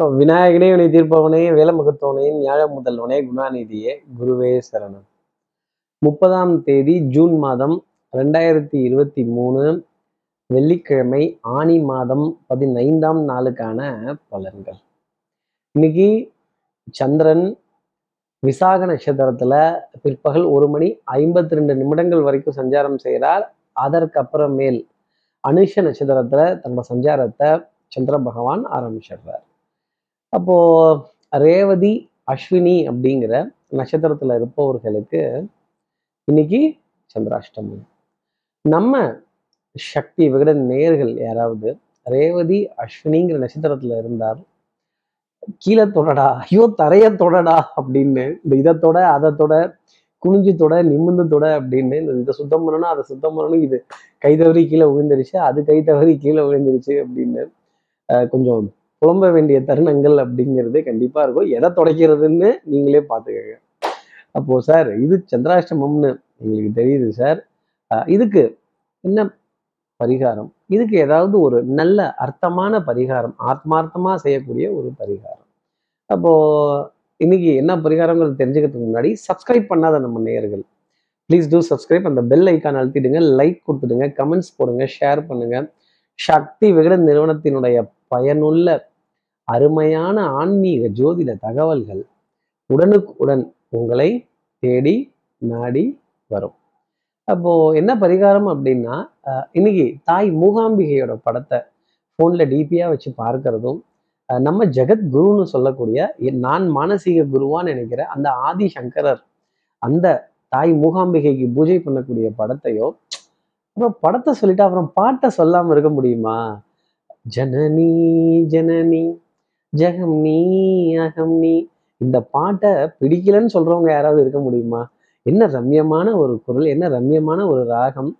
விநாயகனே வினை தீர்ப்பவனே வேலமுகத்தவனே ஞாழ முதல்வனே குணாநிதியே குருவே சரணம். முப்பதாம் தேதி ஜூன் மாதம் ரெண்டாயிரத்தி இருபத்தி மூணு வெள்ளிக்கிழமை ஆணி மாதம் பதினைந்தாம் நாளுக்கான பலன்கள். இன்னைக்கு சந்திரன் விசாக நட்சத்திரத்துல பிற்பகல் ஒரு மணி ஐம்பத்தி ரெண்டு நிமிடங்கள் வரைக்கும் சஞ்சாரம் செய்கிறார். அதற்கப்புறமேல் அனுஷ நட்சத்திரத்துல தன்னோட சஞ்சாரத்தை சந்திர பகவான் ஆரம்பிச்சிடுறார். அப்போ ரேவதி அஸ்வினி அப்படிங்கிற நட்சத்திரத்துல இருப்பவர்களுக்கு இன்னைக்கு சந்திராஷ்டமம். நம்ம சக்தி விகட நேர்கள் யாராவது ரேவதி அஸ்வினிங்கிற நட்சத்திரத்துல இருந்தார் கீழே தொடடா ஐயோ தரைய தொடடா அப்படின்னு இந்த இதை தொட அதை தொட குனிஞ்சு தொட நிமிந்து தொட அப்படின்னு இந்த இதை சுத்தம் பண்ணணும் அதை சுத்தம் பண்ணணும் இது கை தவறி கீழே விழுந்துருச்சு அது கை தவறி கீழே விழுந்துருச்சு அப்படின்னு கொஞ்சம் புலம்ப வேண்டிய தருணங்கள் அப்படிங்கிறது கண்டிப்பாக இருக்கும். எதை துடைக்கிறதுன்னு நீங்களே பார்த்துக்கங்க. அப்போது சார் இது சந்திராஷ்டமம்னு எங்களுக்கு தெரியுது சார். இதுக்கு என்ன பரிகாரம்? இதுக்கு ஏதாவது ஒரு நல்ல அர்த்தமான பரிகாரம் ஆத்மார்த்தமாக செய்யக்கூடிய ஒரு பரிகாரம். அப்போது இன்னைக்கு என்ன பரிகாரங்கிறது தெரிஞ்சுக்கிறதுக்கு முன்னாடி சப்ஸ்கிரைப் பண்ணாத நம்ம நேயர்கள் ப்ளீஸ் டூ சப்ஸ்கிரைப் அந்த பெல் ஐக்கான் அழுத்திடுங்க லைக் கொடுத்துடுங்க கமெண்ட்ஸ் போடுங்க ஷேர் பண்ணுங்க. சக்தி விகடன் நிறுவனத்தினுடைய பயனுள்ள அருமையான ஆன்மீக ஜோதிட தகவல்கள் உடனுக்குடன் உங்களை தேடி நாடி வரும். அப்போ என்ன பரிகாரம் அப்படின்னா இன்னைக்கு தாய் மூகாம்பிகையோட படத்தை ஃபோனில் டிபியாக வச்சு பார்க்கறதும் நம்ம ஜெகத் குருன்னு சொல்லக்கூடிய நான் மானசீக குருவான்னு நினைக்கிற அந்த ஆதி சங்கரர் அந்த தாய் மூகாம்பிகைக்கு பூஜை பண்ணக்கூடிய படத்தையோ அப்புறம் படத்தை சொல்லிட்டு அப்புறம் பாட்டை சொல்லாமல் இருக்க முடியுமா? ஜனனி ஜனனி ஜெகம் நீ அகம் நீ. இந்த பாட்டை பிடிக்கலன்னு சொல்றவங்க யாராவது இருக்க முடியுமா? என்ன ரம்யமான ஒரு குரல் என்ன ரம்யமான ஒரு ராகம்?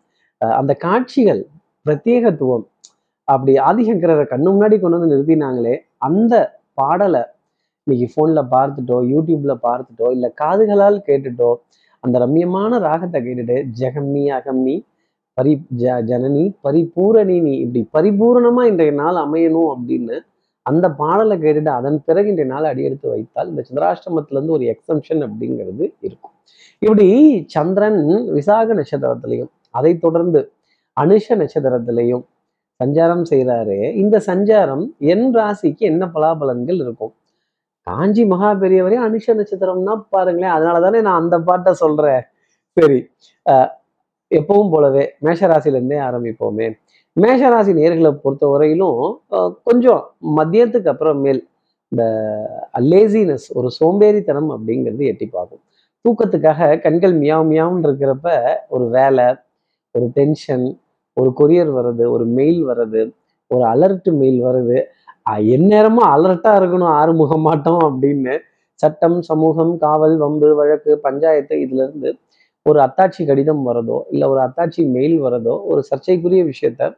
அந்த காட்சிகள் பிரத்யேகத்துவம் அப்படி ஆதிசங்கரரை கண்ணு முன்னாடி கொண்டு வந்து நிறுத்தினாங்களே அந்த பாடலை இன்னைக்கு ஃபோனில் பார்த்துட்டோ யூடியூப்ல பார்த்துட்டோ இல்லை காதுகளால் கேட்டுட்டோ அந்த ரம்யமான ராகத்தை கேட்டுட்டு ஜெகம்னி அகம்னி பரி ஜ ஜனனி பரிபூரணி நீ இப்படி பரிபூரணமா இன்றைய நாள் அமையணும் அப்படின்னு அந்த பாடலை கேட்டுட்டு அதன் பிறகு இன்றைய நாள் அடியெடுத்து வைத்தால் இந்த சந்திராஷ்டிரமத்துல இருந்து ஒரு எக்ஸம்ஷன் அப்படிங்கிறது இருக்கும். இப்படி சந்திரன் விசாக நட்சத்திரத்திலையும் அதை தொடர்ந்து அனுஷ நட்சத்திரத்திலையும் சஞ்சாரம் செய்கிறாரு. இந்த சஞ்சாரம் என் ராசிக்கு என்ன பலாபலன்கள் இருக்கும்? காஞ்சி மகா பெரியவரே அனுஷ நட்சத்திரம்னா பாருங்களேன் அதனால தானே நான் அந்த பாட்டை சொல்றேன். சரி எப்பவும் போலவே மேஷராசிலேருந்தே ஆரம்பிப்போமே. மேஷராசி நேர்களை பொறுத்த வரையிலும் கொஞ்சம் மதியத்துக்கு அப்புறமேல் இந்த லேசினஸ் ஒரு சோம்பேறித்தனம் அப்படிங்கிறது எட்டி பார்க்கும். தூக்கத்துக்காக கண்கள் மியாவும் மியாவுன்னு இருக்கிறப்ப ஒரு வேலை ஒரு டென்ஷன் ஒரு கொரியர் வர்றது ஒரு மெயில் வர்றது ஒரு அலர்ட் மெயில் வருது எந்நேரமும் அலர்ட்டாக இருக்கணும் ஆறுமுக மாட்டோம் அப்படின்னு சட்டம் சமூகம் காவல் வம்பு வழக்கு பஞ்சாயத்து இதுலேருந்து ஒரு அத்தாட்சி கடிதம் வரதோ இல்லை ஒரு அத்தாட்சி மெயில் வரதோ ஒரு சர்ச்சைக்குரிய விஷயத்த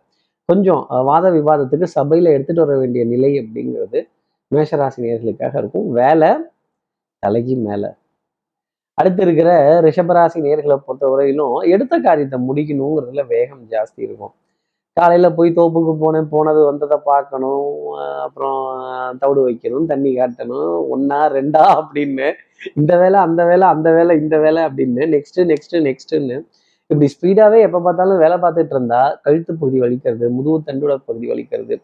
கொஞ்சம் வாத விவாதத்துக்கு சபையில் எடுத்துட்டு வர வேண்டிய நிலை அப்படிங்கிறது மேஷராசினியர்களுக்காக இருக்கும். வேலை தலைக்கு மேலே. அடுத்து இருக்கிற ரிஷபராசி நேர்களை பொறுத்த வரையிலும் எடுத்த காரியத்தை முடிக்கணுங்கிறதுல வேகம் ஜாஸ்தி இருக்கும். காலையில போய் தோப்புக்கு போனேன் போனது வந்ததை பார்க்கணும் அப்புறம் தவிடு வைக்கணும் தண்ணி காட்டணும் ஒன்னா ரெண்டா அப்படின்னு இந்த வேலை அந்த வேலை அந்த வேலை இந்த வேலை அப்படின்னு நெக்ஸ்ட் நெக்ஸ்ட் நெக்ஸ்ட்னு இப்படி ஸ்பீடாகவே எப்போ பார்த்தாலும் வேலை பார்த்துட்டு இருந்தா கழுத்து பகுதி வலிக்கிறது முதுகு தண்டுட பகுதி வலிக்கிறது.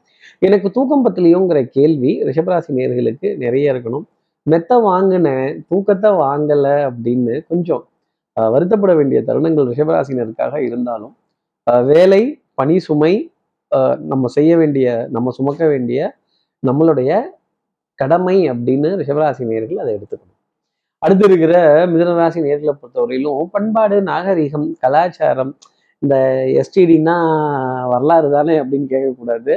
எனக்கு தூக்கம் பத்திலையோங்கிற கேள்வி ரிஷபராசி நேர்களுக்கு நிறைய இருக்கணும். மெத்த வாங்கினேன் தூக்கத்தை வாங்கலை அப்படின்னு கொஞ்சம் வருத்தப்பட வேண்டிய தருணங்கள் ரிஷபராசினருக்காக இருந்தாலும் வேலை பணி சுமை நம்ம செய்ய வேண்டிய நம்ம சுமக்க வேண்டிய நம்மளுடைய கடமை அப்படின்னு ரிஷபராசி நேர்கள் அதை எடுத்துக்கணும். அடுத்து இருக்கிற மிதனராசி நேர்களை பொறுத்தவரையிலும் பண்பாடு நாகரிகம் கலாச்சாரம் இந்த எஸ்டிடினா வரலாறு தானே அப்படின்னு கேட்கக்கூடாது.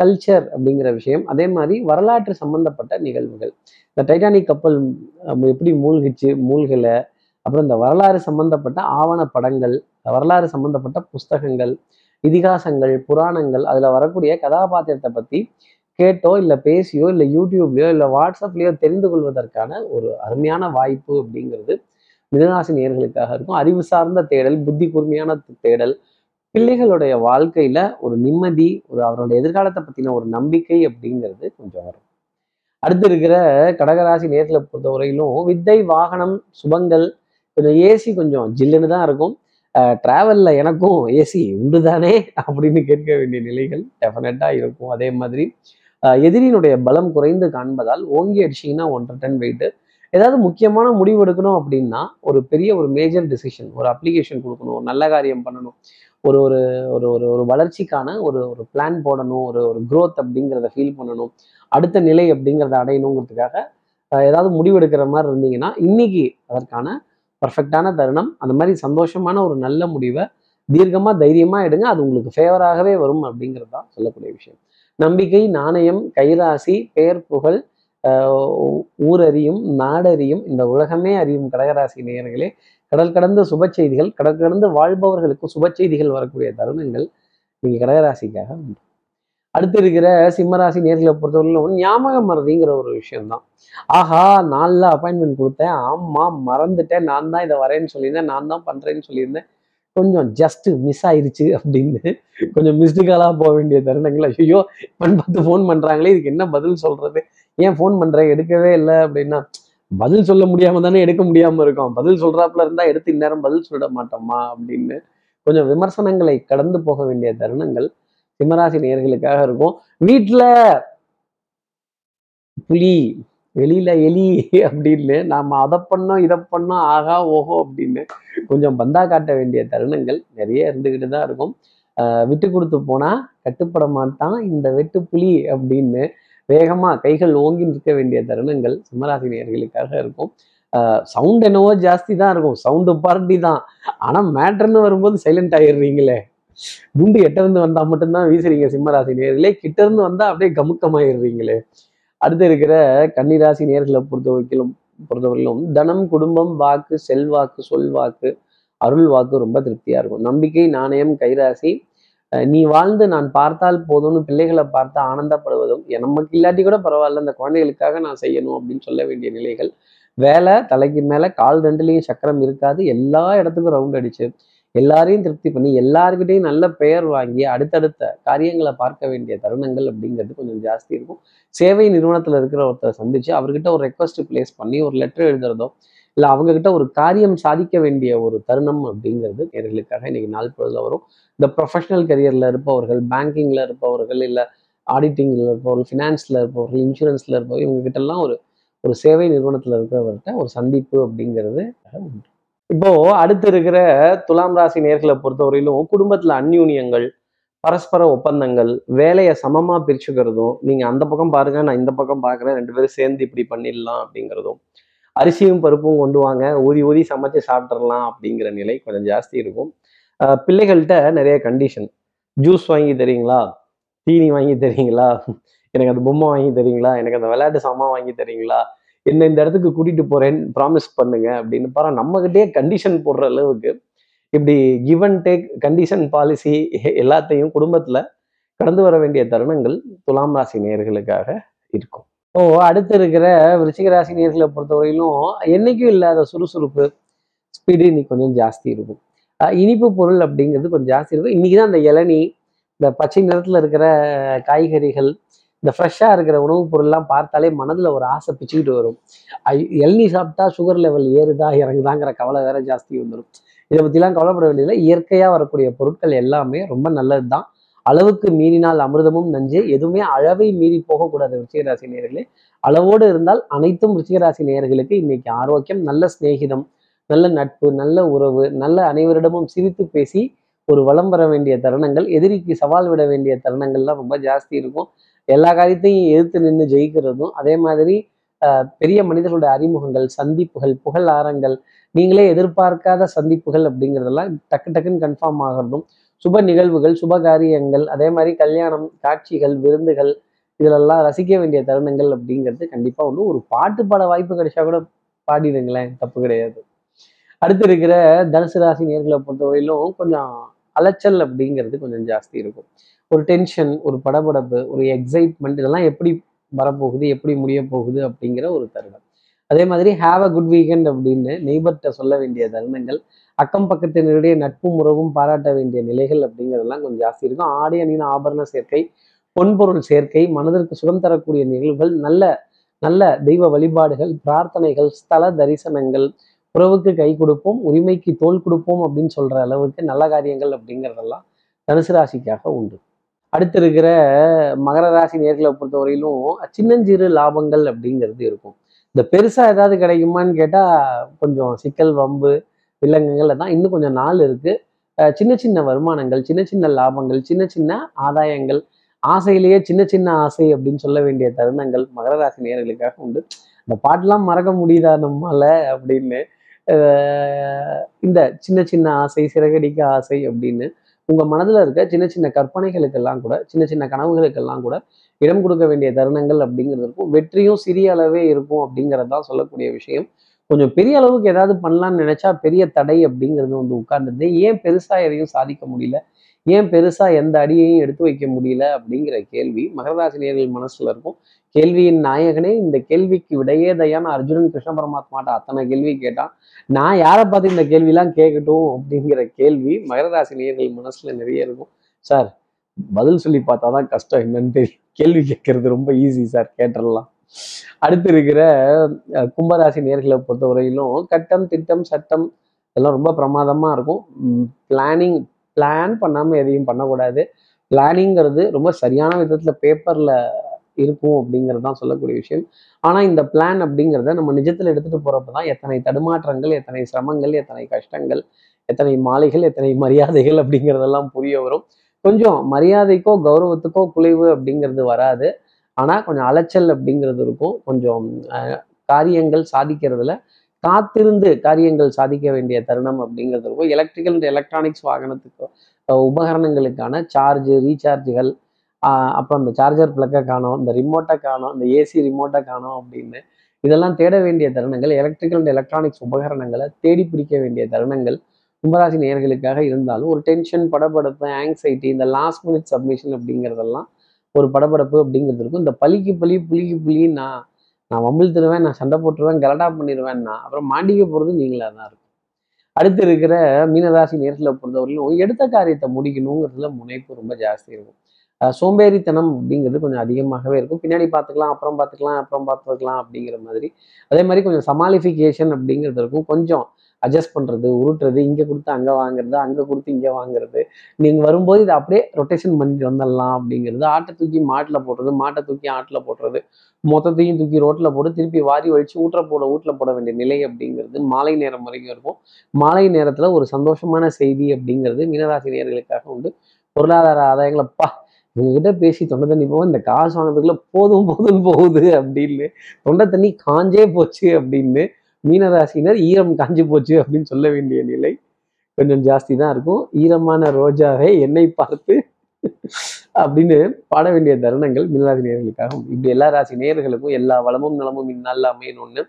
கல்ச்சர் அப்படிங்கிற விஷயம். அதே மாதிரி வரலாற்று சம்பந்தப்பட்ட நிகழ்வுகள். இந்த டைட்டானிக் கப்பல் எப்படி மூழ்கிச்சு மூழ்கலை அப்புறம் இந்த வரலாறு சம்பந்தப்பட்ட ஆவண படங்கள் வரலாறு சம்பந்தப்பட்ட புஸ்தகங்கள் இதிகாசங்கள் புராணங்கள் அதில் வரக்கூடிய கதாபாத்திரத்தை பற்றி கேட்டோ இல்லை பேசியோ இல்லை யூடியூப்லையோ இல்லை வாட்ஸ்அப்லேயோ தெரிந்து கொள்வதற்கான ஒரு அருமையான வாய்ப்பு அப்படிங்கிறது மிதனாசி நேர்களுக்காக இருக்கும். அறிவு சார்ந்த தேடல் புத்தி கூர்மையான தேடல் பிள்ளைகளுடைய வாழ்க்கையில ஒரு நிம்மதி ஒரு அவருடைய எதிர்காலத்தை பற்றின ஒரு நம்பிக்கை அப்படிங்கிறது கொஞ்சம் வரும். அடுத்து இருக்கிற கடகராசி நேர்களை பொறுத்தவரையிலும் வித்தை வாகனம் சுபங்கள் கொஞ்சம் ஏசி கொஞ்சம் ஜில்லுன்னு தான் இருக்கும். ட்ராவலில் எனக்கும் ஏசி உண்டு தானே அப்படின்னு கேட்க வேண்டிய நிலைகள் டெஃபினட்டாக இருக்கும். அதே மாதிரி எதிரியினுடைய பலம் குறைந்து காண்பதால் ஓங்கி அடிச்சிங்கன்னா ஒன்றரை டன் வெயிட்டு ஏதாவது முக்கியமான முடிவு எடுக்கணும் அப்படின்னா ஒரு பெரிய ஒரு மேஜர் டிசிஷன் ஒரு அப்ளிகேஷன் கொடுக்கணும் ஒரு நல்ல காரியம் பண்ணணும். ஒரு ஒரு ஒரு ஒரு ஒரு வளர்ச்சிக்கான ஒரு ஒரு பிளான் போடணும் ஒரு ஒரு க்ரோத் அப்படிங்கிறத ஃபீல் பண்ணணும். அடுத்த நிலை அப்படிங்கிறத அடையணுங்கிறதுக்காக ஏதாவது முடிவு எடுக்கிற மாதிரி இருந்தீங்கன்னா இன்னைக்கு அதற்கான பர்ஃபெக்டான தருணம் அந்த மாதிரி சந்தோஷமான ஒரு நல்ல முடிவை தீர்க்கமாக தைரியமாக எடுங்க. அது உங்களுக்கு ஃபேவராகவே வரும் அப்படிங்கிறது தான் சொல்லக்கூடிய விஷயம். நம்பிக்கை நாணயம் கைராசி பெயர் புகழ் ஊரறியும் நாடறியும் இந்த உலகமே அறியும் கடகராசி நேயர்களே கடல் கடந்த சுப செய்திகள் கடல் கடந்து வாழ்பவர்களுக்கு சுப செய்திகள் வரக்கூடிய தருணங்கள் நீங்க கடகராசிக்காக உண்டு. அடுத்து இருக்கிற சிம்மராசி நேர்களை பொறுத்தவரையிலும் ஞாபக மறதிங்கிற ஒரு விஷயம்தான். ஆஹா நாளில் அப்பாயின்மெண்ட் கொடுத்தேன். ஆமாம் மறந்துட்டேன். நான் தான் இதை வரேன்னு சொல்லியிருந்தேன். நான் தான் பண்றேன்னு சொல்லியிருந்தேன். கொஞ்சம் ஜஸ்ட் மிஸ் ஆயிருச்சு அப்படின்னு கொஞ்சம் மிஸ்டு காலாக போக வேண்டிய தருணங்கள். ஐயோ இவன் பார்த்து ஃபோன் பண்றாங்களே இதுக்கு என்ன பதில் சொல்றது? ஏன் ஃபோன் பண்றேன் எடுக்கவே இல்லை அப்படின்னா பதில் சொல்ல முடியாம தானே எடுக்க முடியாம இருக்கும். பதில் சொல்றாப்புல இருந்தா எடுத்து இந்நேரம் பதில் சொல்ல மாட்டோமா அப்படின்னு கொஞ்சம் விமர்சனங்களை கடந்து போக வேண்டிய தருணங்கள் சிம்மராசி நேர்களுக்காக இருக்கும். வீட்டில் புலி வெளியில எலி அப்படின்னு நாம அதை பண்ணோம் இதை பண்ணோம் ஆகா ஓஹோ அப்படின்னு கொஞ்சம் பந்தா காட்ட வேண்டிய தருணங்கள் நிறைய இருந்துக்கிட்டு தான் இருக்கும். ஆஹ் விட்டு கொடுத்து போனா கட்டுப்பட மாட்டான். இந்த வெட்டு புலி அப்படின்னு வேகமா கைகள் ஓங்கி நிற்க வேண்டிய தருணங்கள் சிம்மராசினியர்களுக்காக இருக்கும். சவுண்ட் என்னவோ ஜாஸ்தி தான் இருக்கும். சவுண்டு பார்ட்டி தான். ஆனா மேட்ருன்னு வரும்போது சைலண்ட் ஆயிடுறீங்களே. குண்டு எட்ட இருந்து வந்தா மட்டும்தான் வீசுறீங்க சிம்மராசி நேர்களே கிட்ட இருந்து வந்தா அப்படியே கமுக்கமாயிடுறீங்களே. அடுத்து இருக்கிற கன்னிராசி நேர்களை பொறுத்த வரைக்கும் பொறுத்தவரையிலும் தனம் குடும்பம் வாக்கு செல்வாக்கு சொல்வாக்கு அருள் வாக்கு ரொம்ப திருப்தியா இருக்கும். நம்பிக்கை நாணயம் கைராசி அஹ் நீ வாழ்ந்து நான் பார்த்தால் போதும்னு பிள்ளைகளை பார்த்து ஆனந்தப்படுவதும் நமக்கு இல்லாட்டி கூட பரவாயில்ல அந்த குழந்தைகளுக்காக நான் செய்யணும் அப்படின்னு சொல்ல வேண்டிய நிலைகள். வேலை தலைக்கு மேல கால் ரெண்டுலேயும் சக்கரம் இருக்காது. எல்லா இடத்துக்கும் ரவுண்ட் அடிச்சு எல்லாரையும் திருப்தி பண்ணி எல்லாருக்கிட்டையும் நல்ல பெயர் வாங்கி அடுத்தடுத்த காரியங்களை பார்க்க வேண்டிய தருணங்கள் அப்படிங்கிறது கொஞ்சம் ஜாஸ்தி இருக்கும். சேவை நிறுவனத்தில் இருக்கிற ஒருத்தரை சந்திச்சு அவர்கிட்ட ஒரு ரெக்வஸ்ட் பிளேஸ் பண்ணி ஒரு லெட்டர் எழுதுறதோ இல்லை அவங்க கிட்ட ஒரு காரியம் சாதிக்க வேண்டிய ஒரு தருணம் அப்படிங்கிறது நேர்களுக்காக இன்னைக்கு நாள் பொழுதுல வரும். இந்த ப்ரொஃபஷனல் கரியர்ல இருப்பவர்கள் பேங்கிங்ல இருப்பவர்கள் இல்லை ஆடிட்டிங்ல இருப்பவர்கள் ஃபினான்ஸ்ல இருப்பவர்கள் இன்சூரன்ஸ்ல இருப்பவர்கள் இவங்க கிட்ட எல்லாம் ஒரு ஒரு சேவை நிறுவனத்தில் இருக்கிறவர்கிட்ட ஒரு சந்திப்பு அப்படிங்கிறது உண்டு. இப்போ அடுத்து இருக்கிற துலாம் ராசி நேர்களை பொறுத்தவரையிலும் குடும்பத்துல அந்யூன்யங்கள் பரஸ்பர ஒப்பந்தங்கள் வேலையை சமமா பிரிச்சுக்கிறதும் நீங்க அந்த பக்கம் பாருங்க நான் இந்த பக்கம் பாக்குறேன் ரெண்டு பேரும் சேர்ந்து இப்படி பண்ணிடலாம் அப்படிங்கிறதும். அரிசியும் பருப்பும் கொண்டு வாங்க ஊதி ஊதி சமைச்சு சாப்பிட்றலாம் அப்படிங்கிற நிலை கொஞ்சம் ஜாஸ்தி இருக்கும். பிள்ளைகள்கிட்ட நிறைய கண்டிஷன் ஜூஸ் வாங்கி தரீங்களா? தீனி வாங்கி தரீங்களா? எனக்கு அந்த பொம்மை வாங்கி தரீங்களா? எனக்கு அந்த விளையாட்டு சாமான் வாங்கி தரீங்களா? என்ன இந்த இடத்துக்கு கூட்டிட்டு போறேன்னு ப்ராமிஸ் பண்ணுங்க அப்படின்னு பாரு நம்மகிட்டயே கண்டிஷன் போடுற அளவுக்கு இப்படி give and take condition policy எல்லாத்தையும் குடும்பத்துல கடந்து வர வேண்டிய தருணங்கள் துலாம் ராசி நேர்களுக்காக இருக்கும். ஓ அடுத்து இருக்கிற விருச்சிக ராசி நேர்களை பொறுத்தவரையிலும் என்னைக்கும் இல்லாத சுறுசுறுப்பு ஸ்பீடு இன்னைக்கு கொஞ்சம் ஜாஸ்தி இருக்கும். இனிப்பு பொருள் அப்படிங்கிறது கொஞ்சம் ஜாஸ்தி இருக்கும். இன்னைக்கு தான் இந்த இளநீ இந்த பச்சை நிறத்துல இருக்கிற காய்கறிகள் இந்த ஃப்ரெஷ்ஷாக இருக்கிற உணவுப் பொருள்லாம் பார்த்தாலே மனதில் ஒரு ஆசை பிச்சுக்கிட்டு வரும். எள்ளி இளநீ சாப்பிட்டா சுகர் லெவல் ஏறுதா இறங்குதாங்கிற கவலை வேற ஜாஸ்தி வந்துடும் இதை பற்றிலாம் கவலைப்பட வேண்டியதில்லை. இயற்கையாக வரக்கூடிய பொருட்கள் எல்லாமே ரொம்ப நல்லது தான் அளவுக்கு மீறினால் அமிர்தமும் நஞ்சு. எதுவுமே அளவை மீறி போகக்கூடாது ருச்சிகராசி நேயர்களே. அளவோடு இருந்தால் அனைத்தும் ருச்சிகராசி நேயர்களுக்கு இன்னைக்கு ஆரோக்கியம் நல்ல சிநேகிதம் நல்ல நட்பு நல்ல உறவு நல்ல அனைவரிடமும் சிரித்து பேசி ஒரு வளம் வர வேண்டிய தருணங்கள் எதிரிக்கு சவால் விட வேண்டிய தருணங்கள்லாம் ரொம்ப ஜாஸ்தி இருக்கும். எல்லா காரியத்தையும் எதிர்த்து நின்று ஜெயிக்கிறதும் அதே மாதிரி ஆஹ், பெரிய மனிதர்களுடைய அறிமுகங்கள் சந்திப்புகள் புகழ் ஆரங்கள் நீங்களே எதிர்பார்க்காத சந்திப்புகள் அப்படிங்கிறதெல்லாம் டக்கு டக்குன்னு கன்ஃபார்ம் ஆகிறதும் சுப நிகழ்வுகள் சுப காரியங்கள் அதே மாதிரி கல்யாணம் காட்சிகள் விருந்துகள் இதிலெல்லாம் ரசிக்க வேண்டிய தருணங்கள் அப்படிங்கிறது கண்டிப்பா உண்டு ஒரு பாட்டு பாட வாய்ப்பு கிடைச்சா கூட பாடிடுங்களேன் தப்பு கிடையாது. அடுத்து இருக்கிற தனுசு ராசி நேர்களை பொறுத்தவரையிலும் கொஞ்சம் அலைச்சல் அப்படிங்கிறது கொஞ்சம் ஜாஸ்தி இருக்கும். ஒரு டென்ஷன் ஒரு படபடப்பு ஒரு எக்ஸைட்மெண்ட் இதெல்லாம் எப்படி வரப்போகுது எப்படி முடிய போகுது அப்படிங்கிற ஒரு தருணம். அதே மாதிரி ஹாவ் அ குட் வீக்கெண்ட் அப்படின்னு நெய்பர்கிட்ட சொல்ல வேண்டிய தருணங்கள் அக்கம் பக்கத்தினருடைய நட்பும் உறவும் பாராட்ட வேண்டிய நிலைகள் அப்படிங்கிறதெல்லாம் கொஞ்சம் ஜாஸ்தி இருக்கும். ஆடை அணின ஆபரண சேர்க்கை பொன்பொருள் சேர்க்கை மனதிற்கு சுகம் தரக்கூடிய நிகழ்வுகள் நல்ல நல்ல தெய்வ வழிபாடுகள் பிரார்த்தனைகள் ஸ்தல தரிசனங்கள் உறவுக்கு கை கொடுப்போம் உரிமைக்கு தோல் கொடுப்போம் அப்படின்னு சொல்ற அளவுக்கு நல்ல காரியங்கள் அப்படிங்கிறதெல்லாம் தனுசு ராசிக்காக உண்டு. அடுத்து இருக்கிற மகர ராசி நேர்களை பொறுத்தவரையிலும் சின்னஞ்சிறு லாபங்கள் அப்படிங்கிறது இருக்கும். இந்த பெருசாக ஏதாவது கிடைக்குமான்னு கேட்டால் கொஞ்சம் சிக்கல் வம்பு வில்லங்கங்கள் தான் இன்னும் கொஞ்சம் நாள் இருக்குது சின்ன சின்ன வருமானங்கள் சின்ன சின்ன லாபங்கள் சின்ன சின்ன ஆதாயங்கள் ஆசையிலேயே சின்ன சின்ன ஆசை அப்படின்னு சொல்ல வேண்டிய தருணங்கள் மகர ராசி நேர்களுக்காக உண்டு. இந்த பாட்டெலாம் மறக்க முடியுதா நம்மளால அப்படின்னு இந்த சின்ன சின்ன ஆசை சிறகடிக்க ஆசை அப்படின்னு உங்க மனதில் இருக்க சின்ன சின்ன கற்பனைகளுக்கெல்லாம் கூட சின்ன சின்ன கனவுகளுக்கெல்லாம் கூட இடம் கொடுக்க வேண்டிய தருணங்கள் அப்படிங்கிறது இருக்கும். வெற்றியும் சிறிய அளவே இருக்கும் அப்படிங்கிறதான் சொல்லக்கூடிய விஷயம். கொஞ்சம் பெரிய அளவுக்கு ஏதாவது பண்ணலாம்னு நினைச்சா பெரிய தடை அப்படிங்கிறது வந்து உட்கார்ந்தது ஏன் பெருசாக எதையும் சாதிக்க முடியல? ஏன் பெருசா எந்த அடியையும் எடுத்து வைக்க முடியல அப்படிங்கிற கேள்வி மகராசினியர்கள் மனசுல இருக்கும். கேள்வியின் நாயகனே இந்த கேள்விக்கு விடையே தயான அர்ஜுனன் கிருஷ்ண பரமாத்மாட்ட அத்தனை கேள்வி கேட்டான் நான் யாரை பார்த்து இந்த கேள்விலாம் கேட்கட்டும் அப்படிங்கிற கேள்வி மகராசினியர்கள் மனசுல நிறைய இருக்கும். சார் பதில் சொல்லி பார்த்தா தான் கஷ்டம் என்னன்னு தெரியும் கேள்வி கேட்கறது ரொம்ப ஈஸி சார் கேட்டுடலாம். அடுத்து இருக்கிற கும்பராசி நேர்களை பொறுத்தவரையிலும் கட்டம் திட்டம் சட்டம் இதெல்லாம் ரொம்ப பிரமாதமாக இருக்கும். பிளானிங் பிளான் பண்ணாமல் எதையும் பண்ணக்கூடாது. பிளானிங்கிறது ரொம்ப சரியான விதத்தில் பேப்பரில் இருக்கும் அப்படிங்கிறது தான் சொல்லக்கூடிய விஷயம். ஆனால் இந்த பிளான் அப்படிங்கிறத நம்ம நிஜத்தில் எடுத்துகிட்டு போகிறப்ப தான் எத்தனை தடுமாற்றங்கள் எத்தனை சிரமங்கள் எத்தனை கஷ்டங்கள் எத்தனை மாலைகள் எத்தனை மரியாதைகள் அப்படிங்கிறதெல்லாம் புரிய வரும். கொஞ்சம் மரியாதைக்கோ கௌரவத்துக்கோ குலைவு அப்படிங்கிறது வராது. ஆனால் கொஞ்சம் அலைச்சல் அப்படிங்கிறது இருக்கும். கொஞ்சம் காரியங்கள் சாதிக்கிறதுல காத்திருந்து காரியங்கள் சாதிக்க வேண்டிய தருணம் அப்படிங்கிறதுக்கோ எலக்ட்ரிக்கல் அண்ட் எலக்ட்ரானிக்ஸ் வாகனத்துக்கோ உபகரணங்களுக்கான சார்ஜு ரீசார்ஜுகள் அப்புறம் இந்த சார்ஜர் பிளக்கை காணும் இந்த ரிமோட்டை காணும் இந்த ஏசி ரிமோட்டை காணும் அப்படின்னு இதெல்லாம் தேட வேண்டிய தருணங்கள் எலக்ட்ரிக்கல் அண்ட் எலக்ட்ரானிக்ஸ் உபகரணங்களை தேடி பிடிக்க வேண்டிய தருணங்கள் கும்பராசி நேர்களுக்காக இருந்தாலும் ஒரு டென்ஷன் படபடப்பு ஆங்ஸைட்டி இந்த லாஸ்ட் மினிட் சப்மிஷன் அப்படிங்கிறதெல்லாம் ஒரு படபடப்பு அப்படிங்கிறது இருக்கும் இந்த பலிக்கு பலி புலிக்கு புலி நான் நான் வம்பில் நான் சண்டை போட்டுருவேன் கலடா பண்ணிடுவேன்னா அப்புறம் மாண்டிக்க போகிறது நீங்களாக தான் இருக்கும். அடுத்து இருக்கிற மீனராசி நேரத்தில் பொறுத்தவரையிலும் எடுத்த காரியத்தை முடிக்கணுங்கிறதுல முனைப்பு ரொம்ப ஜாஸ்தி இருக்கும். சோம்பேறித்தனம் அப்படிங்கிறது கொஞ்சம் அதிகமாகவே இருக்கும். பின்னாடி பார்த்துக்கலாம் அப்புறம் பார்த்துக்கலாம் அப்புறம் பார்த்துக்கலாம் அப்படிங்கிற மாதிரி. அதே மாதிரி கொஞ்சம் சமாளிஃபிகேஷன் அப்படிங்கிறது இருக்கும். கொஞ்சம் அட்ஜஸ்ட் பண்ணுறது உருட்டுறது இங்கே கொடுத்து அங்கே வாங்குறது அங்கே கொடுத்து இங்கே வாங்குறது. நீங்கள் வரும்போது இதை அப்படியே ரொட்டேஷன் பண்ணிட்டு வந்துடலாம் அப்படிங்கிறது. ஆட்டை தூக்கி மாட்டில் போடுறது மாட்டை தூக்கி ஆட்டில் போடுறது. மொத்தத்தையும் தூக்கி ரோட்டில் போட்டு திருப்பி வாரி வலிச்சு ஊற்ற போட ஊட்டில் போட வேண்டிய நிலை அப்படிங்கிறது மாலை நேரம் வரைக்கும் இருக்கும். மாலை நேரத்தில் ஒரு சந்தோஷமான செய்தி அப்படிங்கிறது மீனராசி நேர்களுக்காக உண்டு. பொருளாதார ஆதாயங்களப்பா இவங்ககிட்ட பேசி தொண்டை தண்ணி போவோம் இந்த காசு வாங்கினதுக்குள்ள போதும் போதும் போகுது அப்படின்னு. தொண்டை தண்ணி காஞ்சே போச்சு அப்படின்னு மீனராசினர் ஈரம் காஞ்சி போச்சு அப்படின்னு சொல்ல வேண்டிய நிலை கொஞ்சம் ஜாஸ்தி தான் இருக்கும். ஈரமான ரோஜாவை என்னை பார்த்து அப்படின்னு பாட வேண்டிய தருணங்கள் மீனராசி நேர்களுக்காகும் இப்படி எல்லா ராசி நேர்களுக்கும் எல்லா வளமும் நலமும் இந்நாளில் அமையணும்னு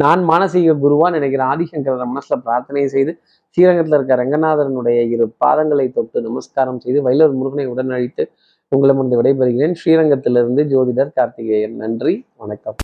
நான் மானசீக குருவா நினைக்கிற ஆதிசங்கர மனசுல பிரார்த்தனை செய்து ஸ்ரீரங்கத்தில் இருக்க ரங்கநாதரனுடைய இரு பாதங்களை தொட்டு நமஸ்காரம் செய்து வயலூர் முருகனை உடனழித்து உங்களை வந்து விடைபெறுகிறேன். ஸ்ரீரங்கத்திலிருந்து ஜோதிடர் கார்த்திகேயன். நன்றி வணக்கம்.